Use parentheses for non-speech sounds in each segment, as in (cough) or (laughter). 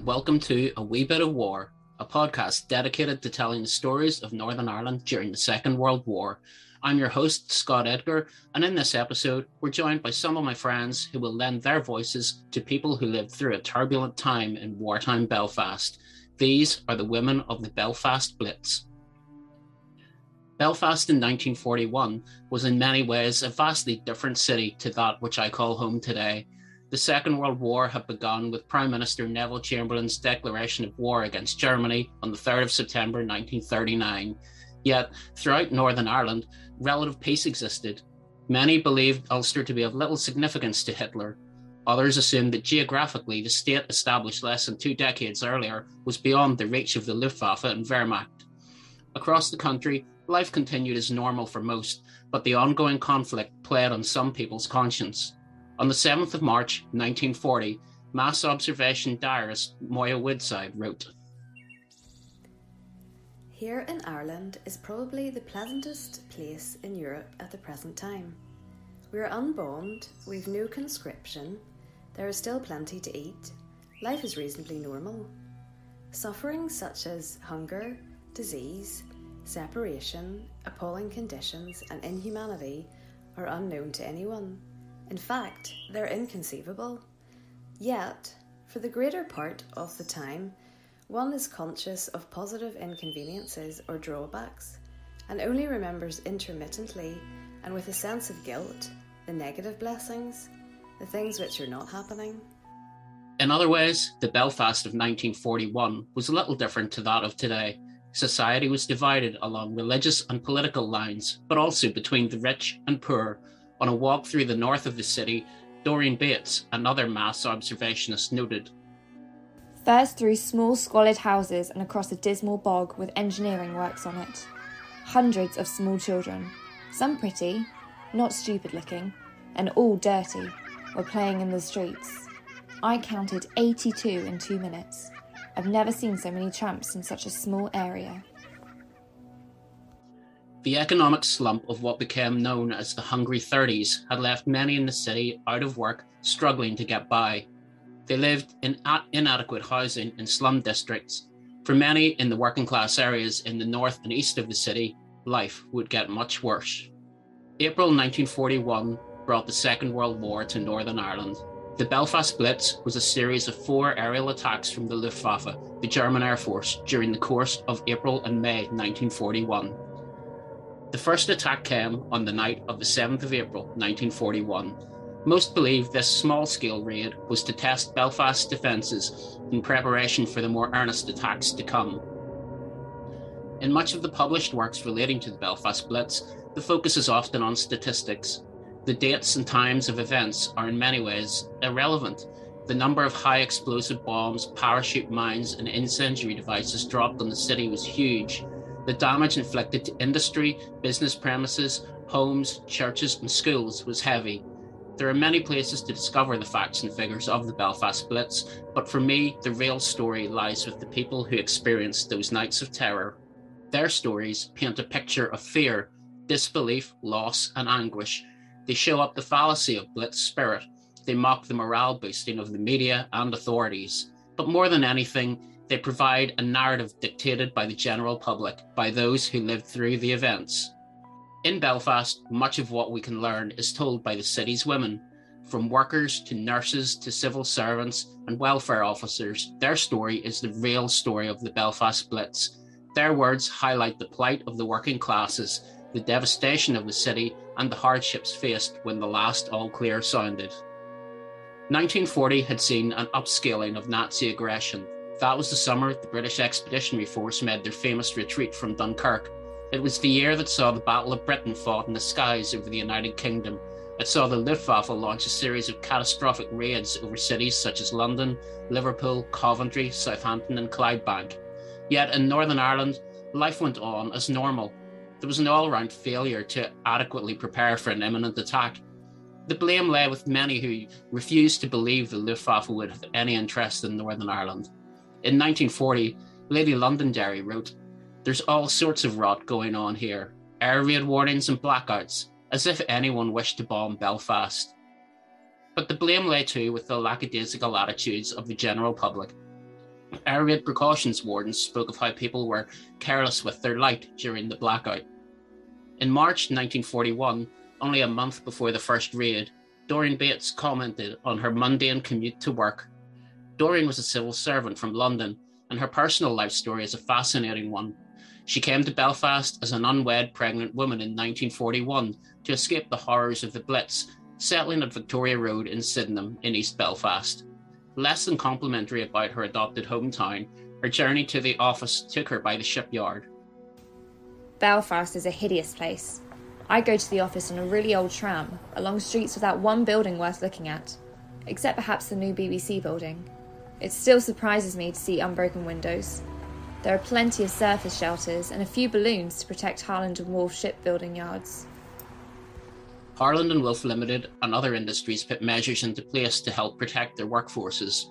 And welcome to A Wee Bit of War, a podcast dedicated to telling the stories of Northern Ireland during the Second World War. I'm your host, Scott Edgar, and in this episode, we're joined by some of my friends who will lend their voices to people who lived through a turbulent time in wartime Belfast. These are the women of the Belfast Blitz. Belfast in 1941 was in many ways a vastly different city to that which I call home today. The Second World War had begun with Prime Minister Neville Chamberlain's declaration of war against Germany on the 3rd of September 1939. Yet, throughout Northern Ireland, relative peace existed. Many believed Ulster to be of little significance to Hitler. Others assumed that geographically, the state established less than two decades earlier was beyond the reach of the Luftwaffe and Wehrmacht. Across the country, life continued as normal for most, but the ongoing conflict played on some people's conscience. On the 7th of March, 1940, mass observation diarist Moya Woodside wrote Here in Ireland is probably the pleasantest place in Europe at the present time. We are unbombed, we've no conscription, there is still plenty to eat, life is reasonably normal. Sufferings such as hunger, disease, separation, appalling conditions, and inhumanity are unknown to anyone. In fact, they're inconceivable. Yet, for the greater part of the time, one is conscious of positive inconveniences or drawbacks, and only remembers intermittently and with a sense of guilt the negative blessings, the things which are not happening. In other ways, the Belfast of 1941 was a little different to that of today. Society was divided along religious and political lines, but also between the rich and poor, on a walk through the north of the city, Doreen Bates, another mass observationist, noted. First through small squalid houses and across a dismal bog with engineering works on it. Hundreds of small children, some pretty, not stupid looking, and all dirty, were playing in the streets. I counted 82 in two minutes. I've never seen so many tramps in such a small area. The economic slump of what became known as the Hungry 30s had left many in the city out of work, struggling to get by. They lived in inadequate housing in slum districts. For many in the working class areas in the north and east of the city, life would get much worse. April 1941 brought the Second World War to Northern Ireland. The Belfast Blitz was a series of four aerial attacks from the Luftwaffe, the German Air Force, during the course of April and May 1941. The first attack came on the night of the 7th of April 1941. Most believe this small scale raid was to test Belfast's defences in preparation for the more earnest attacks to come. In much of the published works relating to the Belfast Blitz, the focus is often on statistics. The dates and times of events are in many ways irrelevant. The number of high explosive bombs, parachute mines, and incendiary devices dropped on the city was huge, the damage inflicted to industry, business premises, homes, churches, and schools was heavy. There are many places to discover the facts and figures of the Belfast Blitz, but for me, the real story lies with the people who experienced those nights of terror. Their stories paint a picture of fear, disbelief, loss, and anguish. They show up the fallacy of Blitz spirit. They mock the morale boosting of the media and authorities. But more than anything, they provide a narrative dictated by the general public, by those who lived through the events. In Belfast, much of what we can learn is told by the city's women. From workers to nurses to civil servants and welfare officers, their story is the real story of the Belfast Blitz. Their words highlight the plight of the working classes, the devastation of the city, and the hardships faced when the last all clear sounded. 1940 had seen an upscaling of Nazi aggression, that was the summer the British Expeditionary Force made their famous retreat from Dunkirk. It was the year that saw the Battle of Britain fought in the skies over the United Kingdom. It saw the Luftwaffe launch a series of catastrophic raids over cities such as London, Liverpool, Coventry, Southampton, and Clydebank. Yet in Northern Ireland, life went on as normal. There was an all round failure to adequately prepare for an imminent attack. The blame lay with many who refused to believe the Luftwaffe would have any interest in Northern Ireland. In 1940, Lady Londonderry wrote, There's all sorts of rot going on here air raid warnings and blackouts, as if anyone wished to bomb Belfast. But the blame lay too with the lackadaisical attitudes of the general public. Air raid precautions wardens spoke of how people were careless with their light during the blackout. In March 1941, only a month before the first raid, Doreen Bates commented on her mundane commute to work. Doreen was a civil servant from London, and her personal life story is a fascinating one. She came to Belfast as an unwed pregnant woman in 1941 to escape the horrors of the Blitz, settling at Victoria Road in Sydenham in East Belfast. Less than complimentary about her adopted hometown, her journey to the office took her by the shipyard. Belfast is a hideous place. I go to the office on a really old tram, along streets without one building worth looking at, except perhaps the new BBC building. It still surprises me to see unbroken windows. There are plenty of surface shelters and a few balloons to protect Harland and Wolff shipbuilding yards. Harland and Wolff Limited and other industries put measures into place to help protect their workforces.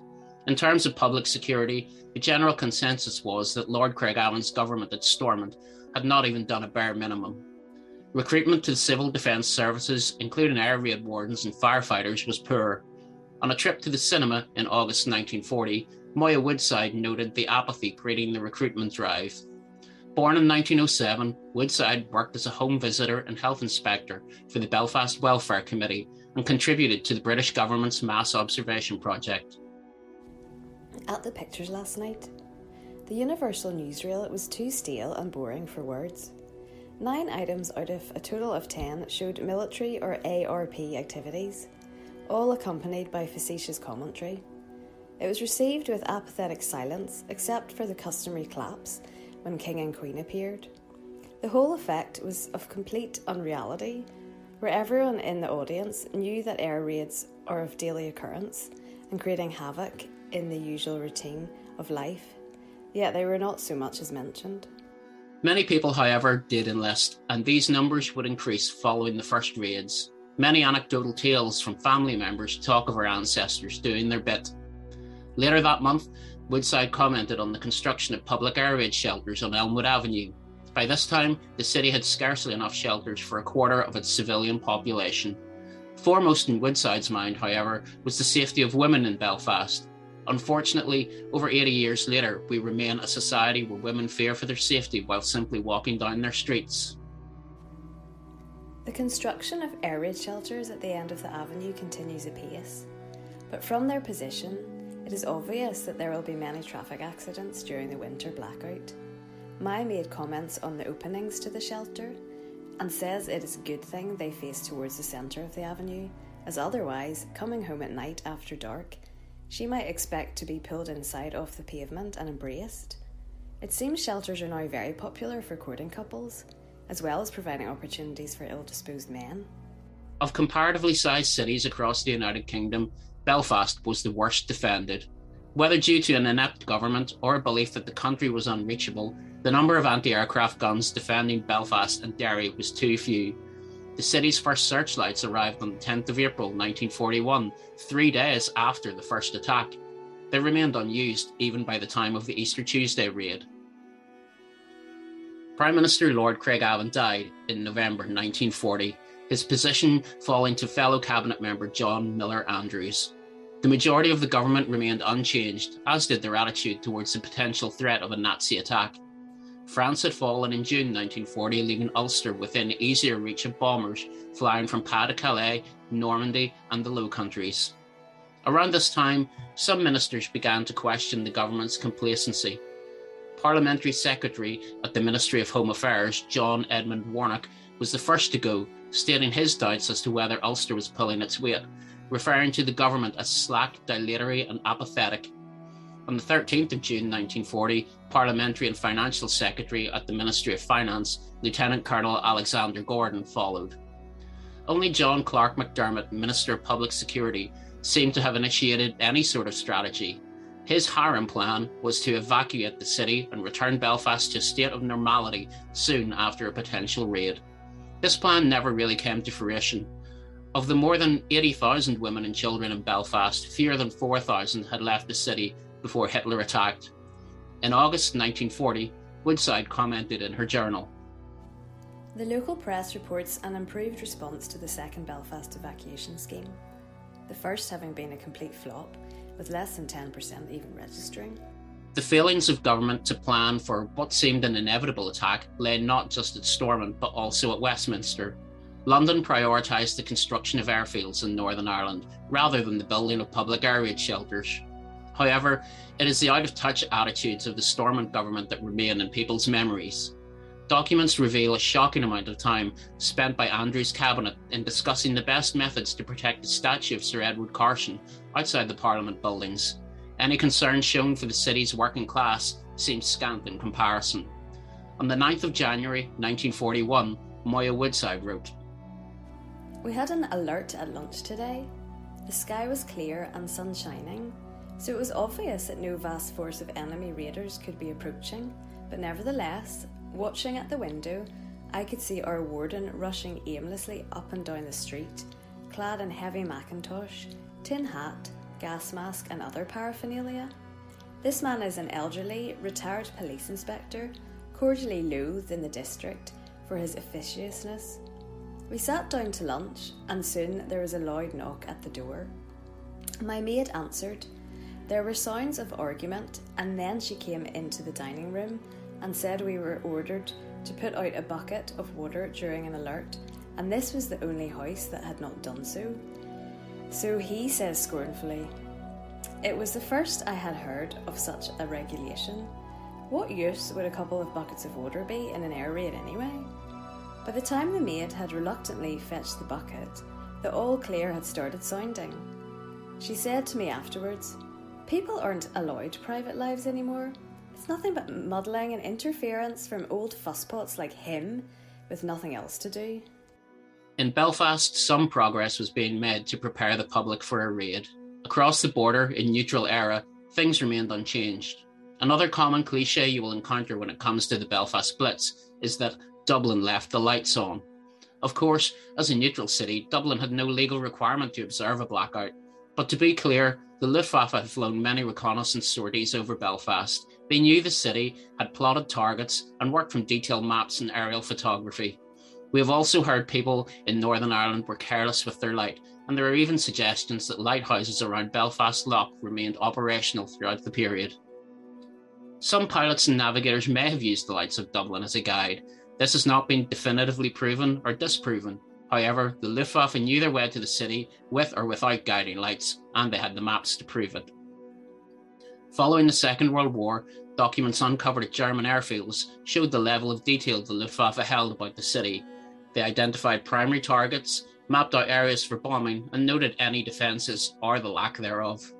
In terms of public security, the general consensus was that Lord Craigavon's government at Stormont had not even done a bare minimum. Recruitment to the civil defence services, including air raid wardens and firefighters, was poor. On a trip to the cinema in August 1940, Moya Woodside noted the apathy creating the recruitment drive. Born in 1907, Woodside worked as a home visitor and health inspector for the Belfast Welfare Committee and contributed to the British government's mass observation project. At the pictures last night, the Universal newsreel was too stale and boring for words. Nine items out of a total of ten showed military or ARP activities, all accompanied by facetious commentary. It was received with apathetic silence, except for the customary claps when King and Queen appeared. The whole effect was of complete unreality, where everyone in the audience knew that air raids are of daily occurrence and creating havoc in the usual routine of life, yet they were not so much as mentioned. Many people, however, did enlist, and these numbers would increase following the first raids. Many anecdotal tales from family members talk of our ancestors doing their bit. Later that month, Woodside commented on the construction of public air raid shelters on Elmwood Avenue. By this time, the city had scarcely enough shelters for a quarter of its civilian population. Foremost in Woodside's mind, however, was the safety of women in Belfast. Unfortunately, over 80 years later, we remain a society where women fear for their safety while simply walking down their streets. The construction of air raid shelters at the end of the avenue continues apace, but from their position, it is obvious that there will be many traffic accidents during the winter blackout. Mai made comments on the openings to the shelter and says it is a good thing they face towards the centre of the avenue, as otherwise, coming home at night after dark, she might expect to be pulled inside off the pavement and embraced. It seems shelters are now very popular for courting couples, as well as providing opportunities for ill disposed men. Of comparatively sized cities across the United Kingdom, Belfast was the worst defended. Whether due to an inept government or a belief that the country was unreachable, the number of anti aircraft guns defending Belfast and Derry was too few. The city's first searchlights arrived on the 10th of April 1941, three days after the first attack. They remained unused even by the time of the Easter Tuesday raid. Prime Minister Lord Craig Craigavon died in November 1940 his position falling to fellow cabinet member John Miller Andrews. The majority of the government remained unchanged, as did their attitude towards the potential threat of a Nazi attack. France had fallen in June 1940, leaving Ulster within easier reach of bombers flying from Pas de Calais, Normandy, and the Low Countries. Around this time, some ministers began to question the government's complacency. Parliamentary Secretary at the Ministry of Home Affairs, John Edmund Warnock, was the first to go, stating his doubts as to whether Ulster was pulling its weight, referring to the government as slack, dilatory, and apathetic. On the 13th of June 1940, Parliamentary and Financial Secretary at the Ministry of Finance, Lieutenant Colonel Alexander Gordon, followed. Only John Clark McDermott, Minister of Public Security, seemed to have initiated any sort of strategy. His harem plan was to evacuate the city and return Belfast to a state of normality soon after a potential raid. This plan never really came to fruition. Of the more than 80,000 women and children in Belfast, fewer than 4,000 had left the city before Hitler attacked. In August 1940, Woodside commented in her journal The local press reports an improved response to the second Belfast evacuation scheme, the first having been a complete flop, with less than 10% even registering. The failings of government to plan for what seemed an inevitable attack lay not just at Stormont but also at Westminster. London prioritised the construction of airfields in Northern Ireland rather than the building of public air raid shelters. However, it is the out of touch attitudes of the Stormont government that remain in people's memories. Documents reveal a shocking amount of time spent by Andrew's cabinet in discussing the best methods to protect the statue of Sir Edward Carson outside the Parliament buildings. Any concern shown for the city's working class seems scant in comparison. On the 9th of January 1941, Moya Woodside wrote We had an alert at lunch today. The sky was clear and sun shining, so it was obvious that no vast force of enemy raiders could be approaching, but nevertheless, Watching at the window, I could see our warden rushing aimlessly up and down the street, clad in heavy mackintosh, tin hat, gas mask, and other paraphernalia. This man is an elderly, retired police inspector, cordially loathed in the district for his officiousness. We sat down to lunch, and soon there was a loud knock at the door. My maid answered. There were sounds of argument, and then she came into the dining room and said we were ordered to put out a bucket of water during an alert, and this was the only house that had not done so. So he says scornfully, It was the first I had heard of such a regulation. What use would a couple of buckets of water be in an air raid anyway? By the time the maid had reluctantly fetched the bucket, the all clear had started sounding. She said to me afterwards, People aren't allowed private lives anymore. It's nothing but muddling and interference from old fusspots like him with nothing else to do. In Belfast, some progress was being made to prepare the public for a raid. Across the border, in neutral Eire, things remained unchanged. Another common cliche you will encounter when it comes to the Belfast Blitz is that Dublin left the lights on. Of course, as a neutral city, Dublin had no legal requirement to observe a blackout. But to be clear, the Luftwaffe had flown many reconnaissance sorties over Belfast, they knew the city, had plotted targets, and worked from detailed maps and aerial photography. We have also heard people in Northern Ireland were careless with their light, and there are even suggestions that lighthouses around Belfast Lough remained operational throughout the period. Some pilots and navigators may have used the lights of Dublin as a guide. This has not been definitively proven or disproven. However, the Luftwaffe knew their way to the city with or without guiding lights, and they had the maps to prove it. Following the Second World War, documents uncovered at German airfields showed the level of detail the Luftwaffe held about the city. They identified primary targets, mapped out areas for bombing, and noted any defences or the lack thereof.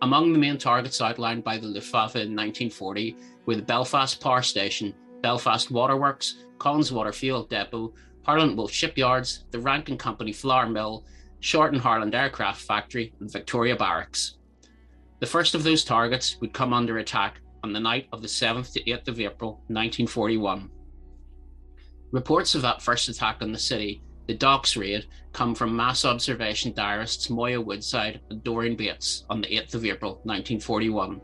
Among the main targets outlined by the Luftwaffe in 1940 were the Belfast Power Station, Belfast Waterworks, Connswater Fuel Depot, Harland Wolff Shipyards, the Rankin Company Flour Mill, Short and Harland Aircraft Factory, and Victoria Barracks. The first of those targets would come under attack on the night of the 7th to 8th of April 1941. Reports of that first attack on the city, the Docks raid, come from mass observation diarists Moya Woodside and Doreen Bates on the 8th of April 1941.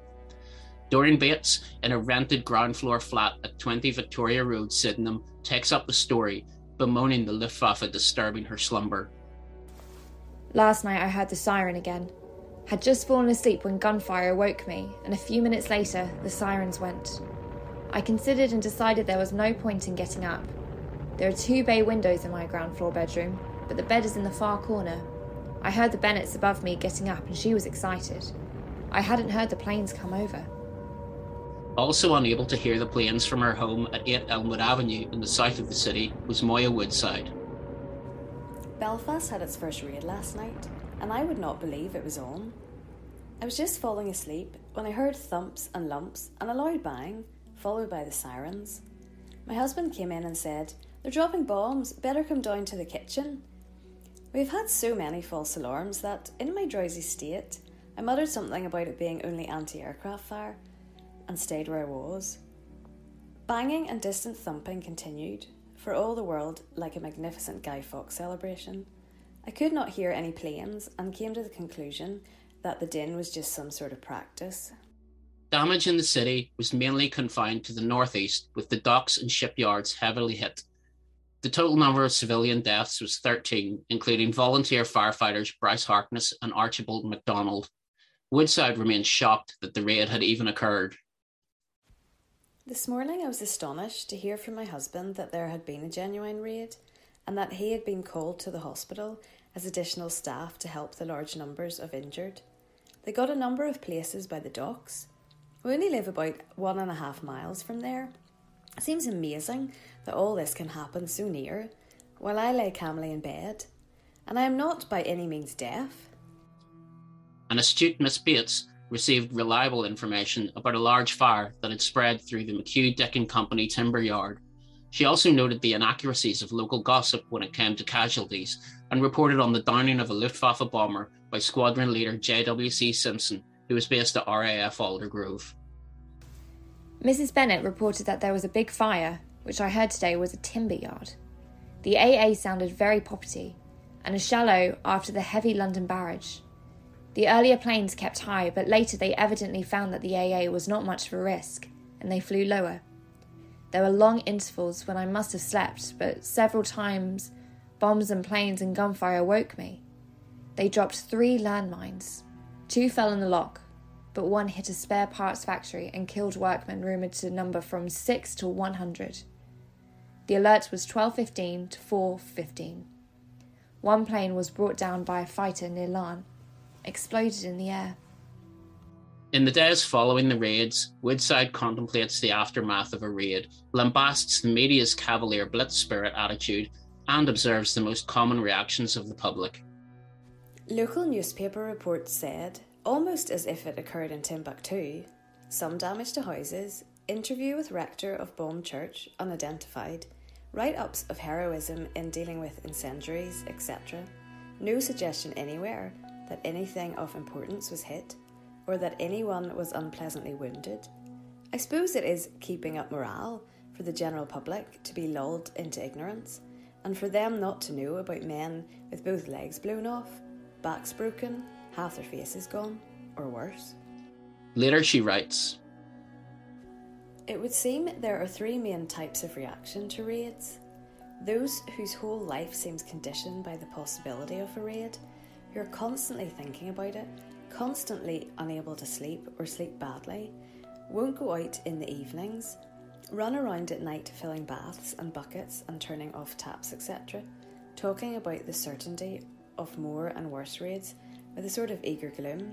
Doreen Bates, in a rented ground floor flat at 20 Victoria Road, Sydenham, takes up the story, bemoaning the Luftwaffe disturbing her slumber. Last night I heard the siren again. Had just fallen asleep when gunfire awoke me, and a few minutes later, the sirens went. I considered and decided there was no point in getting up. There are two bay windows in my ground floor bedroom, but the bed is in the far corner. I heard the Bennets above me getting up, and she was excited. I hadn't heard the planes come over. Also unable to hear the planes from her home at 8 Elmwood Avenue in the south of the city was Moya Woodside. Belfast had its first raid last night, and I would not believe it was on. I was just falling asleep when I heard thumps and lumps and a loud bang, followed by the sirens. My husband came in and said, They're dropping bombs, better come down to the kitchen. We've had so many false alarms that, in my drowsy state, I muttered something about it being only anti aircraft fire and stayed where I was. Banging and distant thumping continued, for all the world like a magnificent Guy Fawkes celebration. I could not hear any planes and came to the conclusion that the din was just some sort of practice. Damage in the city was mainly confined to the northeast, with the docks and shipyards heavily hit. The total number of civilian deaths was 13, including volunteer firefighters Bryce Harkness and Archibald MacDonald. Woodside remained shocked that the raid had even occurred. This morning I was astonished to hear from my husband that there had been a genuine raid and that he had been called to the hospital as additional staff to help the large numbers of injured. They got a number of places by the docks. We only live about one and a half miles from there. It seems amazing that all this can happen so near, while I lay calmly in bed. And I am not by any means deaf. An astute Miss Bates received reliable information about a large fire that had spread through the McCue Dick and Company timber yard. She also noted the inaccuracies of local gossip when it came to casualties and reported on the downing of a Luftwaffe bomber by squadron leader J.W.C. Simpson, who was based at RAF Aldergrove. Mrs. Bennett reported that there was a big fire, which I heard today was a timber yard. The AA sounded very poppy and as shallow after the heavy London barrage. The earlier planes kept high, but later they evidently found that the AA was not much of a risk, and they flew lower. There were long intervals when I must have slept, but several times bombs and planes and gunfire woke me. They dropped three landmines. Two fell in the lock, but one hit a spare parts factory and killed workmen rumoured to number from 6 to 100. The alert was 12.15 to 4.15. One plane was brought down by a fighter near Larne, exploded in the air. In the days following the raids, Woodside contemplates the aftermath of a raid, lambasts the media's cavalier blitz spirit attitude, and observes the most common reactions of the public. Local newspaper reports said, almost as if it occurred in Timbuktu, some damage to houses, interview with rector of Baum Church, unidentified, write ups of heroism in dealing with incendiaries, etc. No suggestion anywhere that anything of importance was hit or that anyone was unpleasantly wounded. I suppose it is keeping up morale for the general public to be lulled into ignorance and for them not to know about men with both legs blown off, backs broken, half their faces gone, or worse. Later, she writes It would seem there are three main types of reaction to raids those whose whole life seems conditioned by the possibility of a raid, who are constantly thinking about it, constantly unable to sleep or sleep badly, won't go out in the evenings, run around at night filling baths and buckets and turning off taps, etc., talking about the certainty of more and worse raids with a sort of eager gloom.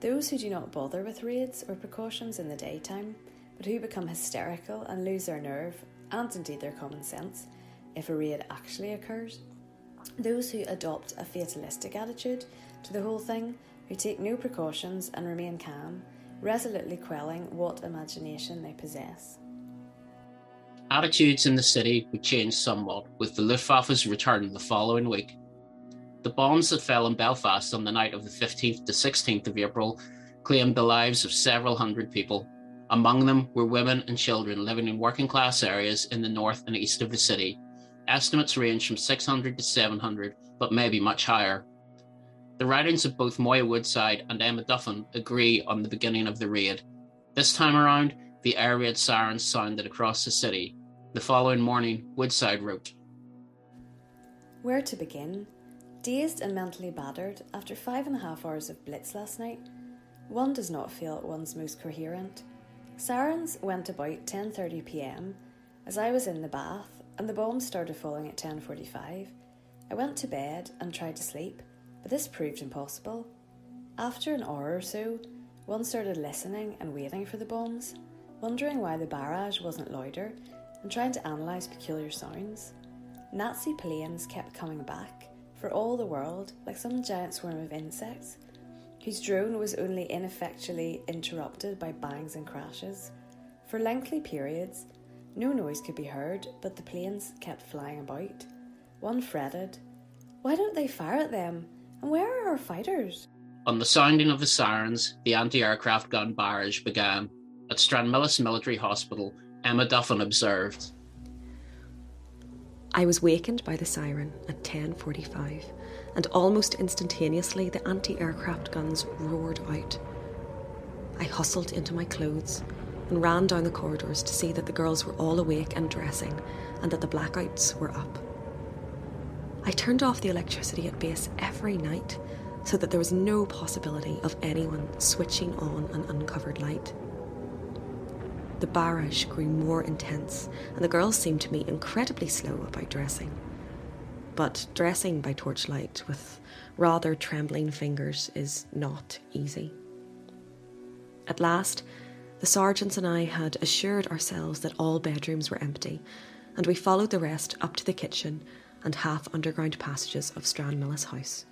Those who do not bother with raids or precautions in the daytime, but who become hysterical and lose their nerve and indeed their common sense if a raid actually occurs. Those who adopt a fatalistic attitude to the whole thing, who take no precautions and remain calm, resolutely quelling what imagination they possess. Attitudes in the city would change somewhat with the Luftwaffe's return the following week. The bombs that fell in Belfast on the night of the 15th to 16th of April claimed the lives of several hundred people. Among them were women and children living in working class areas in the north and east of the city. Estimates range from 600 to 700, but maybe much higher. The writings of both Moya Woodside and Emma Duffin agree on the beginning of the raid. This time around, the air raid sirens sounded across the city. The following morning, Woodside wrote Where to begin? Dazed and mentally battered after five and a half hours of blitz last night, one does not feel at one's most coherent. Sirens went about 10:30 p.m. as I was in the bath and the bombs started falling at 10:45. I went to bed and tried to sleep, but this proved impossible. After an hour or so, one started listening and waiting for the bombs, wondering why the barrage wasn't louder and trying to analyse peculiar sounds. Nazi planes kept coming back, for all the world, like some giant swarm of insects, whose drone was only ineffectually interrupted by bangs and crashes. For lengthy periods, no noise could be heard, but the planes kept flying about. One fretted, Why don't they fire at them? And where are our fighters? On the sounding of the sirens, the anti aircraft gun barrage began. At Stranmillis Military Hospital, Emma Duffin observed. I was wakened by the siren at 10:45, and almost instantaneously the anti-aircraft guns roared out. I hustled into my clothes and ran down the corridors to see that the girls were all awake and dressing and that the blackouts were up. I turned off the electricity at base every night so that there was no possibility of anyone switching on an uncovered light. The barrage grew more intense, and the girls seemed to me incredibly slow about dressing. But dressing by torchlight with rather trembling fingers is not easy. At last, the sergeants and I had assured ourselves that all bedrooms were empty, and we followed the rest up to the kitchen and half underground passages of Stranmillis House.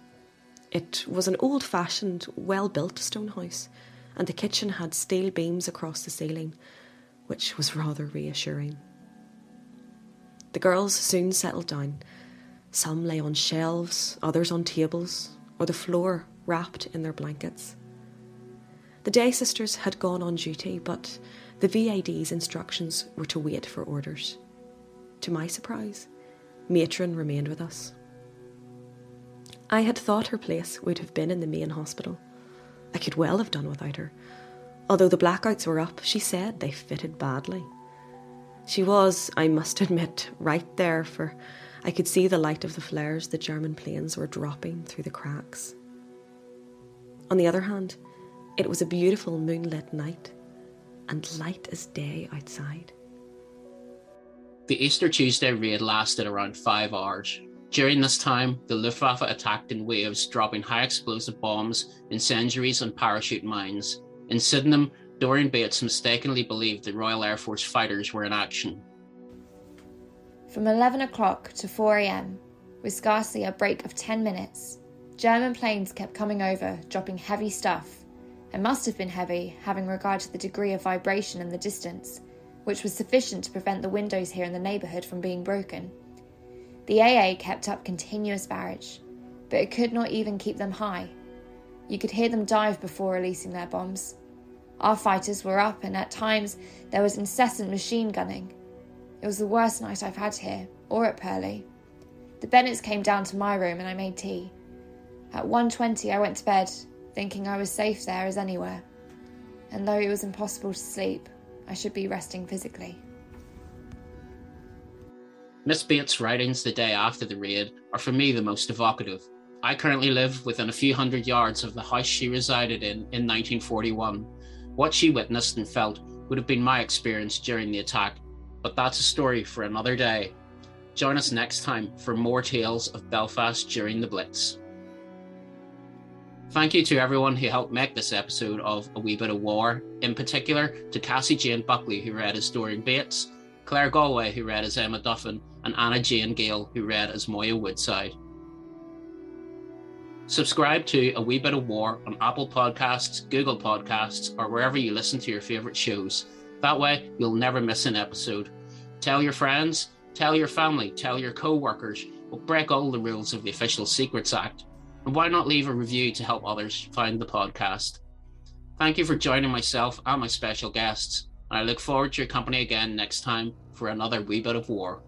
It was an old fashioned, well built stone house, and the kitchen had steel beams across the ceiling, which was rather reassuring. The girls soon settled down. Some lay on shelves, others on tables, or the floor wrapped in their blankets. The day sisters had gone on duty, but the VAD's instructions were to wait for orders. To my surprise, Matron remained with us. I had thought her place would have been in the main hospital. I could well have done without her. Although the blackouts were up, she said they fitted badly. She was, I must (laughs) admit, right there, for I could see the light of the flares the German planes were dropping through the cracks. On the other hand, it was a beautiful moonlit night, and light as day outside. The Easter Tuesday raid lasted around five hours. During this time, the Luftwaffe attacked in waves, dropping high explosive bombs, incendiaries, and parachute mines. In Sydenham, Doreen Bates mistakenly believed the Royal Air Force fighters were in action. From 11 o'clock to 4 am, with scarcely a break of 10 minutes, German planes kept coming over, dropping heavy stuff and must have been heavy, having regard to the degree of vibration in the distance, which was sufficient to prevent the windows here in the neighbourhood from being broken. The AA kept up continuous barrage, but it could not even keep them high. You could hear them dive before releasing their bombs. Our fighters were up, and at times there was incessant machine gunning. It was the worst night I've had here, or at Purley. The Bennets came down to my room and I made tea. At 1.20 I went to bed thinking I was safe there as anywhere. And though it was impossible to sleep, I should be resting physically. Miss Bates' writings the day after the raid are for me the most evocative. I currently live within a few hundred yards of the house she resided in in 1941. What she witnessed and felt would have been my experience during the attack, but that's a story for another day. Join us next time for more tales of Belfast during the Blitz. Thank you to everyone who helped make this episode of A Wee Bit of War, in particular to Cassie Jane Buckley, who read as Doreen Bates, Claire Galway, who read as Emma Duffin, and Anna Jane Gale, who read as Moya Woodside. Subscribe to A Wee Bit of War on Apple Podcasts, Google Podcasts, or wherever you listen to your favourite shows. That way, you'll never miss an episode. Tell your friends, tell your family, tell your co workers, but break all the rules of the Official Secrets Act. And why not leave a review to help others find the podcast? Thank you for joining myself and my special guests. And I look forward to your company again next time for another wee bit of war.